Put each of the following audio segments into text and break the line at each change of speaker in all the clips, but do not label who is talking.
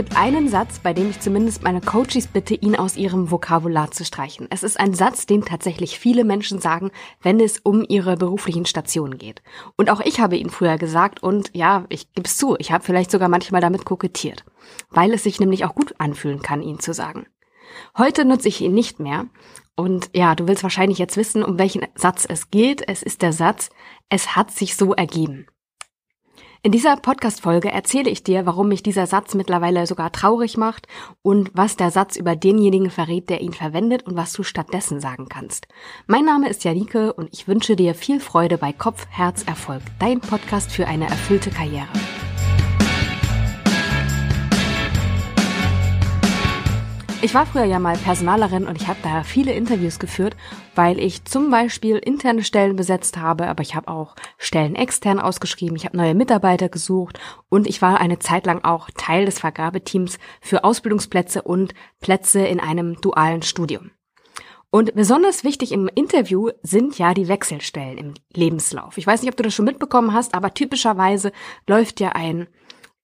gibt einen Satz, bei dem ich zumindest meine Coaches bitte, ihn aus ihrem Vokabular zu streichen. Es ist ein Satz, den tatsächlich viele Menschen sagen, wenn es um ihre beruflichen Stationen geht. Und auch ich habe ihn früher gesagt und ja, ich gebe es zu, ich habe vielleicht sogar manchmal damit kokettiert, weil es sich nämlich auch gut anfühlen kann, ihn zu sagen. Heute nutze ich ihn nicht mehr. Und ja, du willst wahrscheinlich jetzt wissen, um welchen Satz es geht. Es ist der Satz, es hat sich so ergeben. In dieser Podcast-Folge erzähle ich dir, warum mich dieser Satz mittlerweile sogar traurig macht und was der Satz über denjenigen verrät, der ihn verwendet und was du stattdessen sagen kannst. Mein Name ist Janike und ich wünsche dir viel Freude bei Kopf, Herz, Erfolg, dein Podcast für eine erfüllte Karriere. Ich war früher ja mal Personalerin und ich habe da viele Interviews geführt, weil ich zum Beispiel interne Stellen besetzt habe, aber ich habe auch Stellen extern ausgeschrieben, ich habe neue Mitarbeiter gesucht und ich war eine Zeit lang auch Teil des Vergabeteams für Ausbildungsplätze und Plätze in einem dualen Studium. Und besonders wichtig im Interview sind ja die Wechselstellen im Lebenslauf. Ich weiß nicht, ob du das schon mitbekommen hast, aber typischerweise läuft ja ein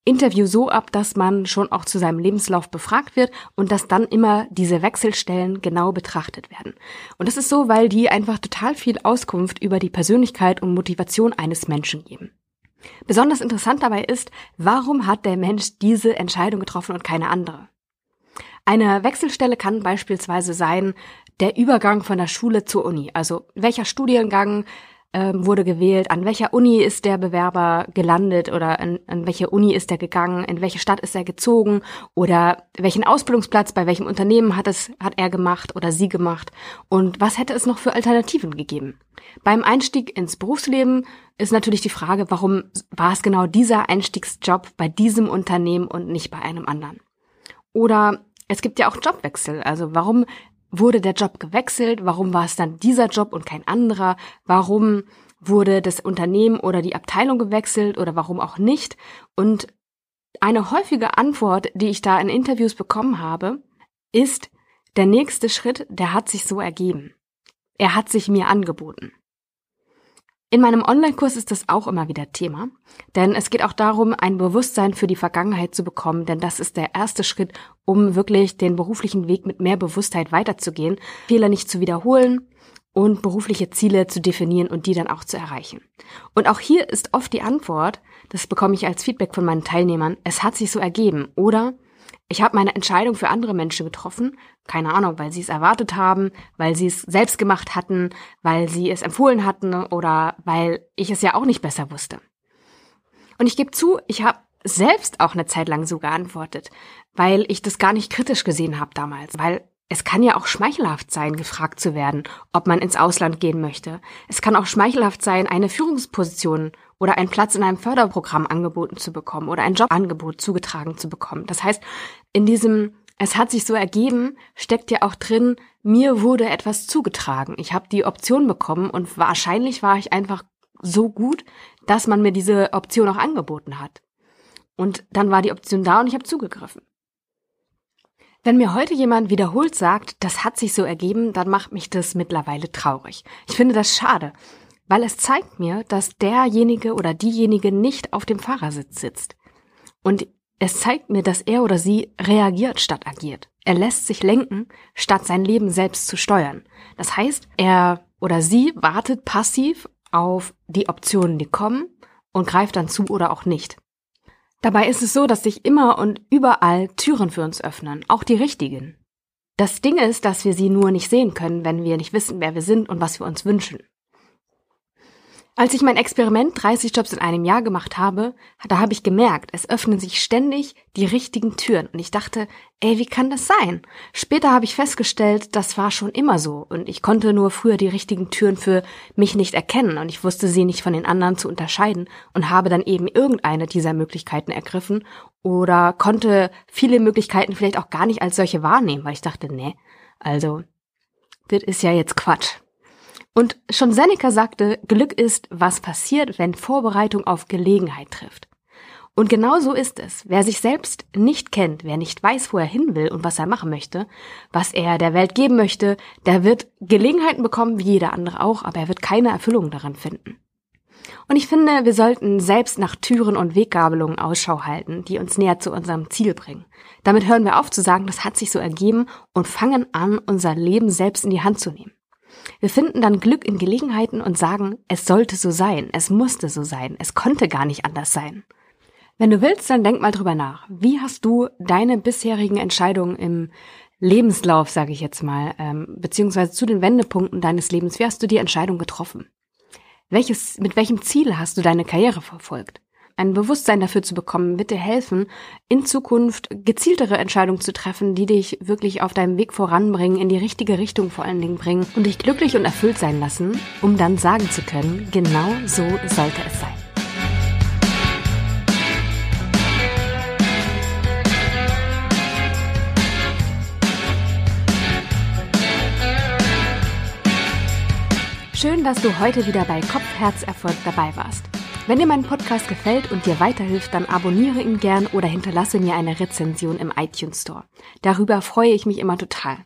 Interview so ab, dass man schon auch zu seinem Lebenslauf befragt wird und dass dann immer diese Wechselstellen genau betrachtet werden. Und das ist so, weil die einfach total viel Auskunft über die Persönlichkeit und Motivation eines Menschen geben. Besonders interessant dabei ist, warum hat der Mensch diese Entscheidung getroffen und keine andere? Eine Wechselstelle kann beispielsweise sein der Übergang von der Schule zur Uni. Also welcher Studiengang ähm, wurde gewählt, an welcher Uni ist der Bewerber gelandet oder an, an welche Uni ist er gegangen, in welche Stadt ist er gezogen oder welchen Ausbildungsplatz bei welchem Unternehmen hat es hat er gemacht oder sie gemacht und was hätte es noch für Alternativen gegeben. Beim Einstieg ins Berufsleben ist natürlich die Frage, warum war es genau dieser Einstiegsjob bei diesem Unternehmen und nicht bei einem anderen? Oder es gibt ja auch Jobwechsel. Also warum wurde der Job gewechselt? Warum war es dann dieser Job und kein anderer? Warum wurde das Unternehmen oder die Abteilung gewechselt oder warum auch nicht? Und eine häufige Antwort, die ich da in Interviews bekommen habe, ist, der nächste Schritt, der hat sich so ergeben. Er hat sich mir angeboten. In meinem Online-Kurs ist das auch immer wieder Thema, denn es geht auch darum, ein Bewusstsein für die Vergangenheit zu bekommen, denn das ist der erste Schritt, um wirklich den beruflichen Weg mit mehr Bewusstheit weiterzugehen, Fehler nicht zu wiederholen und berufliche Ziele zu definieren und die dann auch zu erreichen. Und auch hier ist oft die Antwort, das bekomme ich als Feedback von meinen Teilnehmern, es hat sich so ergeben oder ich habe meine Entscheidung für andere Menschen getroffen, keine Ahnung, weil sie es erwartet haben, weil sie es selbst gemacht hatten, weil sie es empfohlen hatten oder weil ich es ja auch nicht besser wusste. Und ich gebe zu, ich habe selbst auch eine Zeit lang so geantwortet, weil ich das gar nicht kritisch gesehen habe damals, weil es kann ja auch schmeichelhaft sein, gefragt zu werden, ob man ins Ausland gehen möchte. Es kann auch schmeichelhaft sein, eine Führungsposition oder einen Platz in einem Förderprogramm angeboten zu bekommen oder ein Jobangebot zugetragen zu bekommen. Das heißt, in diesem es hat sich so ergeben, steckt ja auch drin, mir wurde etwas zugetragen. Ich habe die Option bekommen und wahrscheinlich war ich einfach so gut, dass man mir diese Option auch angeboten hat. Und dann war die Option da und ich habe zugegriffen. Wenn mir heute jemand wiederholt sagt, das hat sich so ergeben, dann macht mich das mittlerweile traurig. Ich finde das schade, weil es zeigt mir, dass derjenige oder diejenige nicht auf dem Fahrersitz sitzt. Und es zeigt mir, dass er oder sie reagiert statt agiert. Er lässt sich lenken, statt sein Leben selbst zu steuern. Das heißt, er oder sie wartet passiv auf die Optionen, die kommen und greift dann zu oder auch nicht. Dabei ist es so, dass sich immer und überall Türen für uns öffnen, auch die richtigen. Das Ding ist, dass wir sie nur nicht sehen können, wenn wir nicht wissen, wer wir sind und was wir uns wünschen. Als ich mein Experiment 30 Jobs in einem Jahr gemacht habe, da habe ich gemerkt, es öffnen sich ständig die richtigen Türen und ich dachte, ey, wie kann das sein? Später habe ich festgestellt, das war schon immer so und ich konnte nur früher die richtigen Türen für mich nicht erkennen und ich wusste sie nicht von den anderen zu unterscheiden und habe dann eben irgendeine dieser Möglichkeiten ergriffen oder konnte viele Möglichkeiten vielleicht auch gar nicht als solche wahrnehmen, weil ich dachte, nee, also, das ist ja jetzt Quatsch. Und schon Seneca sagte, Glück ist, was passiert, wenn Vorbereitung auf Gelegenheit trifft. Und genau so ist es. Wer sich selbst nicht kennt, wer nicht weiß, wo er hin will und was er machen möchte, was er der Welt geben möchte, der wird Gelegenheiten bekommen, wie jeder andere auch, aber er wird keine Erfüllung daran finden. Und ich finde, wir sollten selbst nach Türen und Weggabelungen Ausschau halten, die uns näher zu unserem Ziel bringen. Damit hören wir auf zu sagen, das hat sich so ergeben und fangen an, unser Leben selbst in die Hand zu nehmen. Wir finden dann Glück in Gelegenheiten und sagen, es sollte so sein, es musste so sein, es konnte gar nicht anders sein. Wenn du willst, dann denk mal drüber nach. Wie hast du deine bisherigen Entscheidungen im Lebenslauf, sage ich jetzt mal, ähm, beziehungsweise zu den Wendepunkten deines Lebens, wie hast du die Entscheidung getroffen? Welches, mit welchem Ziel hast du deine Karriere verfolgt? Ein Bewusstsein dafür zu bekommen, wird dir helfen, in Zukunft gezieltere Entscheidungen zu treffen, die dich wirklich auf deinem Weg voranbringen, in die richtige Richtung vor allen Dingen bringen und dich glücklich und erfüllt sein lassen, um dann sagen zu können, genau so sollte es sein. Schön, dass du heute wieder bei Kopf, Herz, Erfolg dabei warst. Wenn dir mein Podcast gefällt und dir weiterhilft, dann abonniere ihn gern oder hinterlasse mir eine Rezension im iTunes Store. Darüber freue ich mich immer total.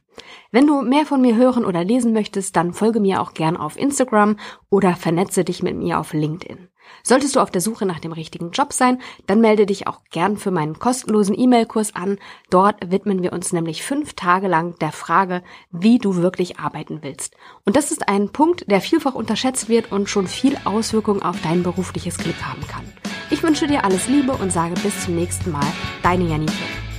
Wenn du mehr von mir hören oder lesen möchtest, dann folge mir auch gern auf Instagram oder vernetze dich mit mir auf LinkedIn. Solltest du auf der Suche nach dem richtigen Job sein, dann melde dich auch gern für meinen kostenlosen E-Mail-Kurs an. Dort widmen wir uns nämlich fünf Tage lang der Frage, wie du wirklich arbeiten willst. Und das ist ein Punkt, der vielfach unterschätzt wird und schon viel Auswirkungen auf dein berufliches Glück haben kann. Ich wünsche dir alles Liebe und sage bis zum nächsten Mal. Deine Janike.